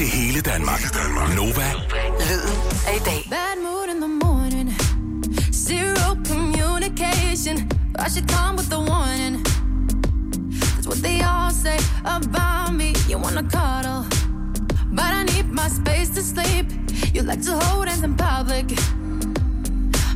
til hele Danmark. Nova, Lyden af i dag. Bad mood in the morning. Zero communication. I should come with the warning. That's what they all say about me. You wanna cuddle. But I need my space to sleep. You like to hold hands in public.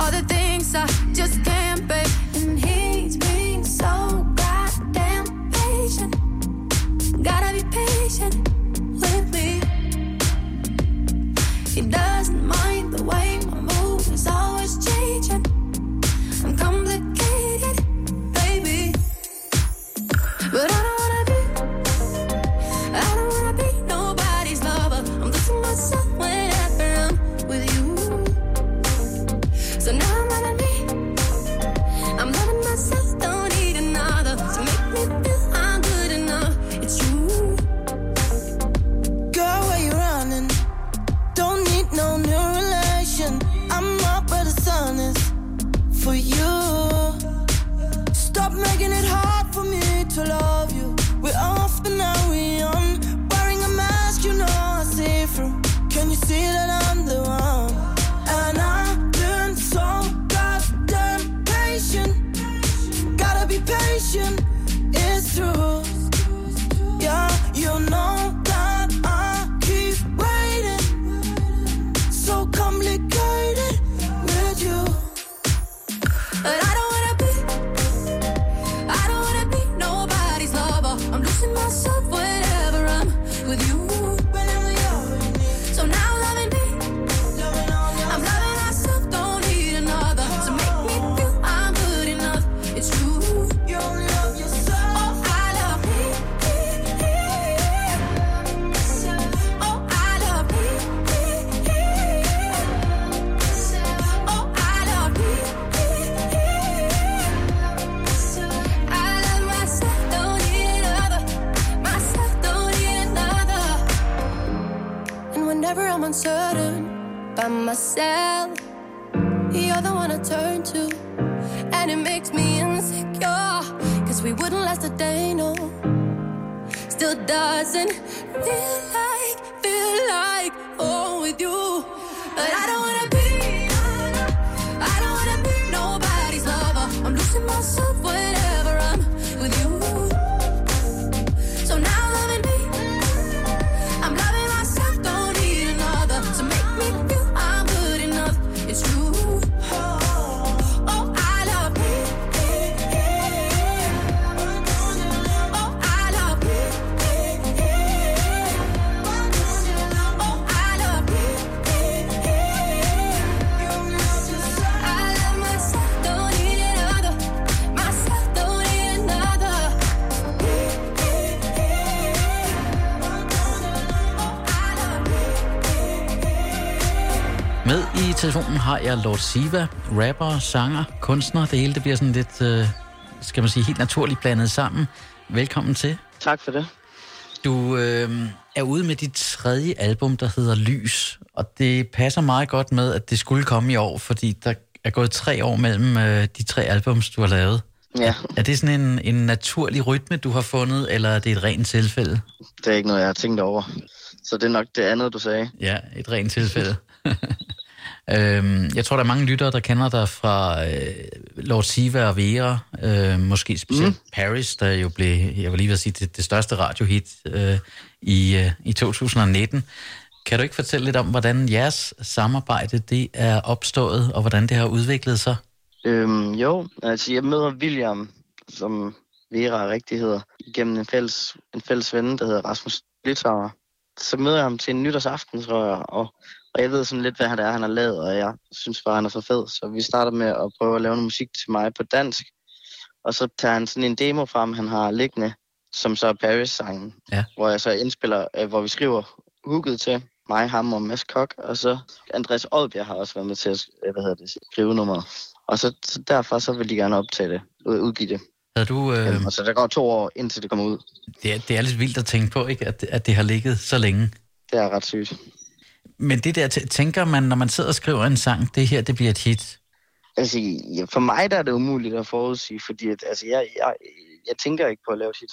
All the things I just can't bear. And he's being so goddamn patient. Gotta be patient be Cause we wouldn't last a day, no. Still doesn't feel like, feel like home with you. But I don't wanna be, I don't wanna be nobody's lover. I'm losing myself whenever Med i telefonen har jeg Lord Siva, rapper, sanger, kunstner. Det hele det bliver sådan lidt, øh, skal man sige, helt naturligt blandet sammen. Velkommen til. Tak for det. Du øh, er ude med dit tredje album, der hedder Lys. Og det passer meget godt med, at det skulle komme i år, fordi der er gået tre år mellem øh, de tre albums, du har lavet. Ja, Er det sådan en, en naturlig rytme, du har fundet, eller er det et rent tilfælde? det er ikke noget, jeg har tænkt over. Så det er nok det andet, du sagde. Ja, et rent tilfælde. øhm, jeg tror, der er mange lyttere, der kender dig fra øh, Lord Siva og Vera. Øh, måske specielt mm. Paris, der jo blev, jeg vil lige vil sige, det, det største radiohit øh, i, øh, i 2019. Kan du ikke fortælle lidt om, hvordan jeres samarbejde det er opstået, og hvordan det har udviklet sig? Øhm, jo, altså jeg møder William, som Vera rigtig hedder, gennem en fælles, en fælles ven, der hedder Rasmus Litauer. Så møder jeg ham til en nytårsaften, tror jeg, og, og jeg ved sådan lidt, hvad det er, han har lavet, og jeg synes bare, han er så fed. Så vi starter med at prøve at lave noget musik til mig på dansk, og så tager han sådan en demo frem, han har liggende, som så er Paris-sangen, Ja. hvor jeg så indspiller, øh, hvor vi skriver hooket til mig, ham og Mads Kok, og så Andreas Oddbjerg har også været med til at øh, hvad hedder det, skrive nummeret. Og så, så derfor så vil de gerne optage det, ud- udgive det. Havde du, øh, Øh. Og så der går to år, indtil det kommer ud. det, er, det er lidt vildt at tænke på, ikke? At, at det har ligget så længe. Det er ret sygt. Men det der, tæ- tænker man, når man sidder og skriver en sang, det her, det bliver et hit. Altså, ja, for mig der er det umuligt at forudsige, fordi at, altså, jeg, jeg, jeg tænker ikke på at lave et hit.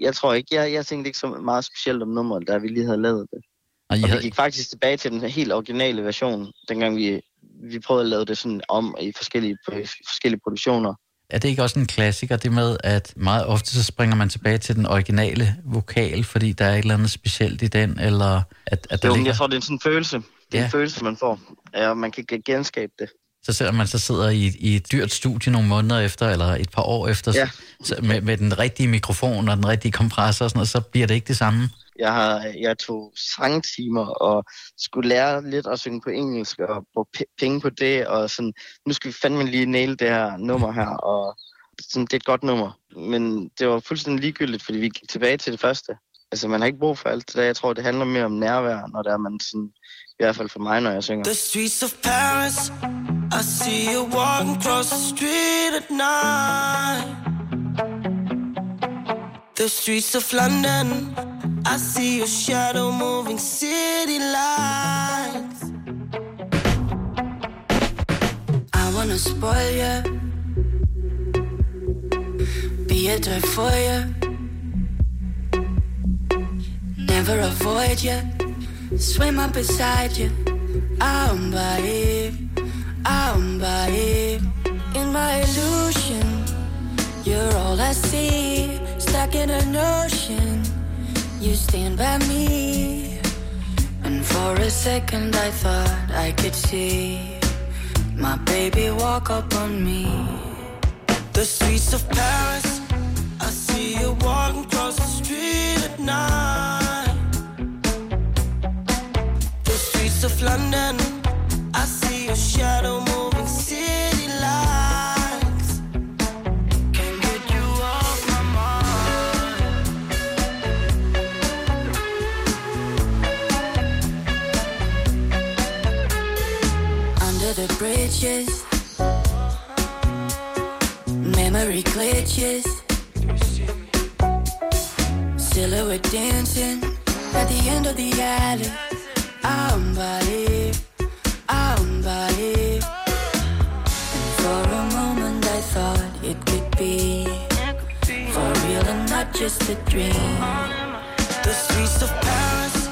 Jeg tror ikke, jeg, jeg tænkte ikke så meget specielt om nummeret, da vi lige havde lavet det. Og I Og havde, vi gik faktisk tilbage til den helt originale version, dengang vi, vi prøvede at lave det sådan om i forskellige, forskellige produktioner. Er det ikke også en klassiker, det med, at meget ofte så springer man tilbage til den originale vokal, fordi der er et eller andet specielt i den, eller at, at der Jo, ligger, jeg tror, det er sådan en følelse. Det er Ja. en følelse, man får. Ja, og man kan gen- genskabe det. Så selvom man så sidder i, i et dyrt studie nogle måneder efter, eller et par år efter, Ja. så, med, med den rigtige mikrofon og den rigtige kompressor og sådan noget, så bliver det ikke det samme. Jeg, har, jeg tog sangtimer og skulle lære lidt at synge på engelsk og bruge p- penge på det. Og sådan, nu skal vi fandme lige nail det her nummer her. Og sådan, det er et godt nummer. Men det var fuldstændig ligegyldigt, fordi vi gik tilbage til det første. Altså, man har ikke brug for alt det der. Jeg tror, det handler mere om nærvær, når der er man sådan, i hvert fald for mig, når jeg synger. The streets of Paris, I see you walking across the street at night. The streets of London, I see your shadow moving city lights. I wanna spoil you, be a toy for you, never avoid you. Swim up beside you. I'm by I'm by In my illusion, you're all I see. Stuck in an ocean, you stand by me. And for a second, I thought I could see my baby walk up on me. The streets of Paris, I see you walking across the street at night. The streets of London, your shadow moving city lights. Can't get you off my mind. Under the bridges, memory glitches. Silhouette dancing at the end of the alley. I'm by it. For a moment I thought it could be for real and not just a dream. The streets of Paris,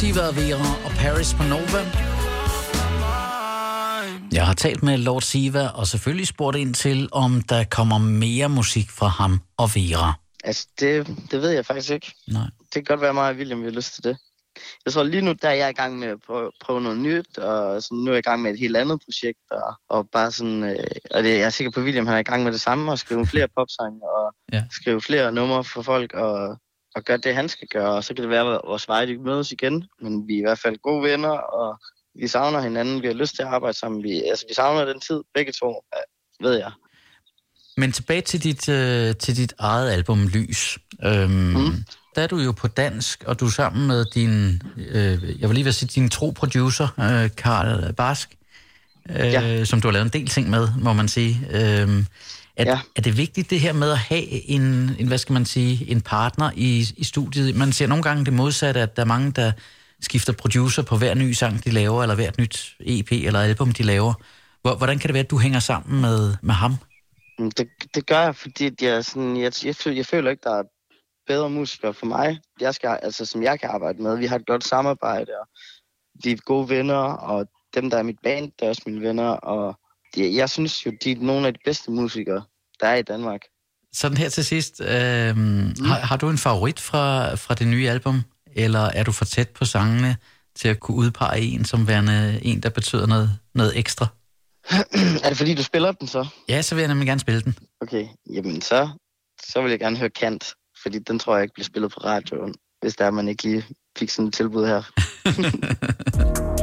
og Vera og Paris på Nova. Jeg har talt med Lord Siva og selvfølgelig spurgt ind til, om der kommer mere musik fra ham og Vera. Altså, det, det ved jeg faktisk ikke. Nej. Det kan godt være mig og William, vi har lyst til det. Jeg tror lige nu, der er jeg i gang med at prøve, prøve noget nyt, og sådan, nu er jeg i gang med et helt andet projekt, og, og bare sådan, øh, og det, jeg er sikker på, at William han er i gang med det samme, og skrive flere popsange, og Ja. skrive flere numre for folk, og, og gøre det, han skal gøre, og så kan det være, at vores veje de mødes igen, men vi er i hvert fald gode venner, og vi savner hinanden, vi har lyst til at arbejde sammen, vi, altså vi savner den tid, begge to, øh, ved jeg. Men tilbage til dit, øh, til dit eget album Lys. Øhm, mm. Der er du jo på dansk, og du er sammen med din, øh, jeg vil lige vil sige, din tro producer, øh, Karl Barsk, øh, Ja. som du har lavet en del ting med, må man sige. Øhm, er, Ja. er det vigtigt det her med at have en, en hvad skal man sige, en partner i, i studiet? Man ser nogle gange det modsatte, at der er mange, der skifter producer på hver ny sang, de laver, eller hvert nyt EP eller album, de laver. Hvor- Hvordan kan det være, at du hænger sammen med, med ham? Mm, Det, det gør jeg, fordi at jeg, sådan, jeg, jeg, føler, jeg føler ikke, der er bedre musikere for mig, jeg skal, altså, som jeg kan arbejde med. Vi har et godt samarbejde, og vi er gode venner, og dem, der er mit band, der er også mine venner. Og jeg, jeg synes jo, de er nogle af de bedste musikere, der er i Danmark. sådan her til sidst. Øh, mm. har, har du en favorit fra, fra det nye album? Eller er du for tæt på sangene til at kunne udpege en som værende en, der betyder noget, noget ekstra? er det fordi, du spiller den så? Ja, så vil jeg nemlig gerne spille den. Okay, jamen så, så vil jeg gerne høre Kant, fordi den tror jeg ikke bliver spillet på radioen, hvis der er, man ikke lige fik sådan et tilbud her.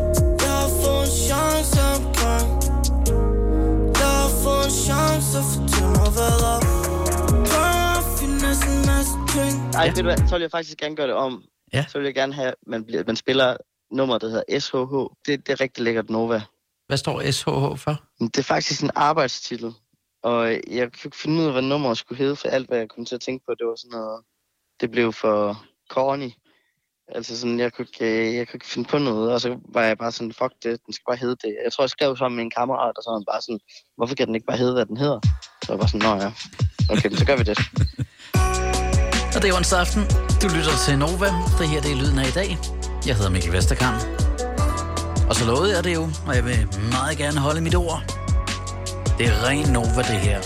Ej, ved du hvad, så vil jeg faktisk gerne gøre det om. Ja. Så vil jeg gerne have, at man, bliver, man spiller nummer, der hedder SHH. Det, det er rigtig lækkert Nova. Hvad står SHH for? Det er faktisk en arbejdstitel. Og jeg kunne ikke finde ud af, hvad nummeret skulle hedde, for alt, hvad jeg kom til at tænke på, det var sådan noget... Det blev for corny. Altså sådan, jeg kunne, ikke, jeg kunne ikke finde på noget, og så var jeg bare sådan, fuck det, den skal bare hedde det. Jeg tror, jeg skrev sammen med en kammerat, og så var han bare sådan, hvorfor kan den ikke bare hedde, hvad den hedder? Så jeg var sådan, nå ja, okay, så gør vi det for det er onsdag aften. Du lytter til Nova. Det her det er lyden af i dag. Jeg hedder Mikkel Vesterkamp. Og så lovede jeg det jo, og jeg vil meget gerne holde mit ord. Det er ren Nova, det her.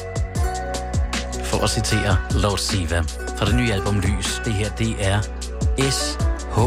For at citere Lord Siva fra det nye album Lys. Det her, det er S H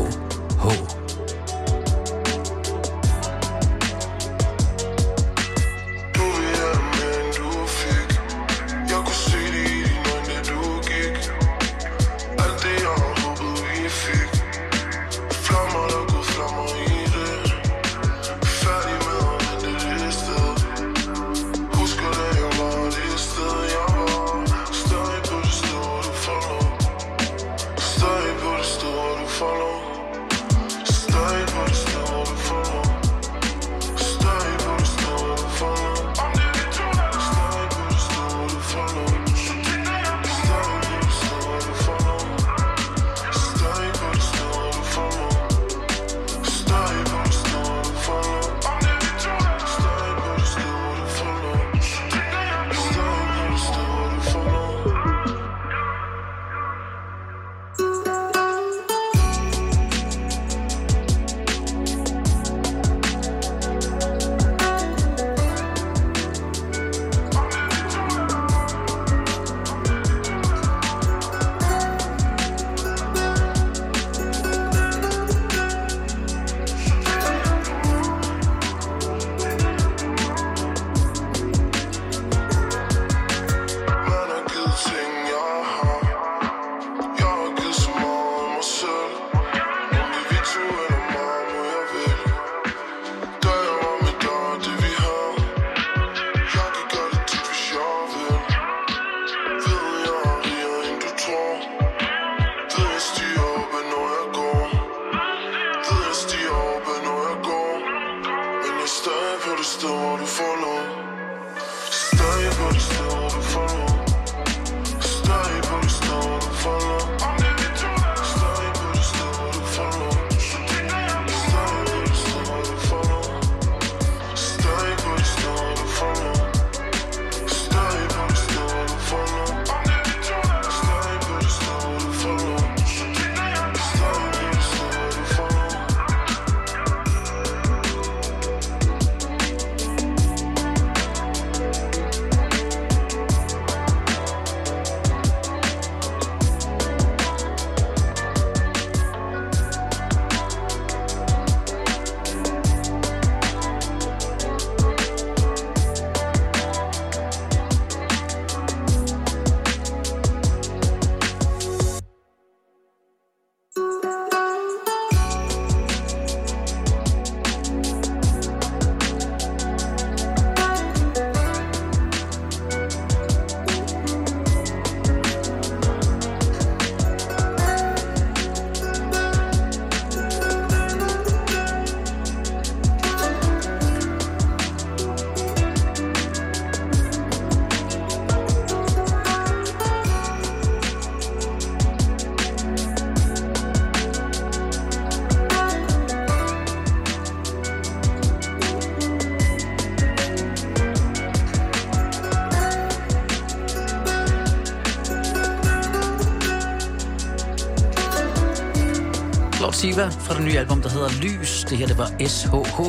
Siva fra det nye album, der hedder Lys. Det her, det var SHH.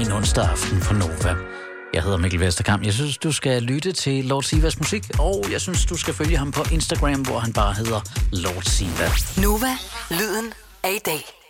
En onsdag aften fra Nova. Jeg hedder Mikkel Vesterkamp. Jeg synes, du skal lytte til Lord Sivas musik, og jeg synes, du skal følge ham på Instagram, hvor han bare hedder Lord Siva. Nova, lyden af i dag.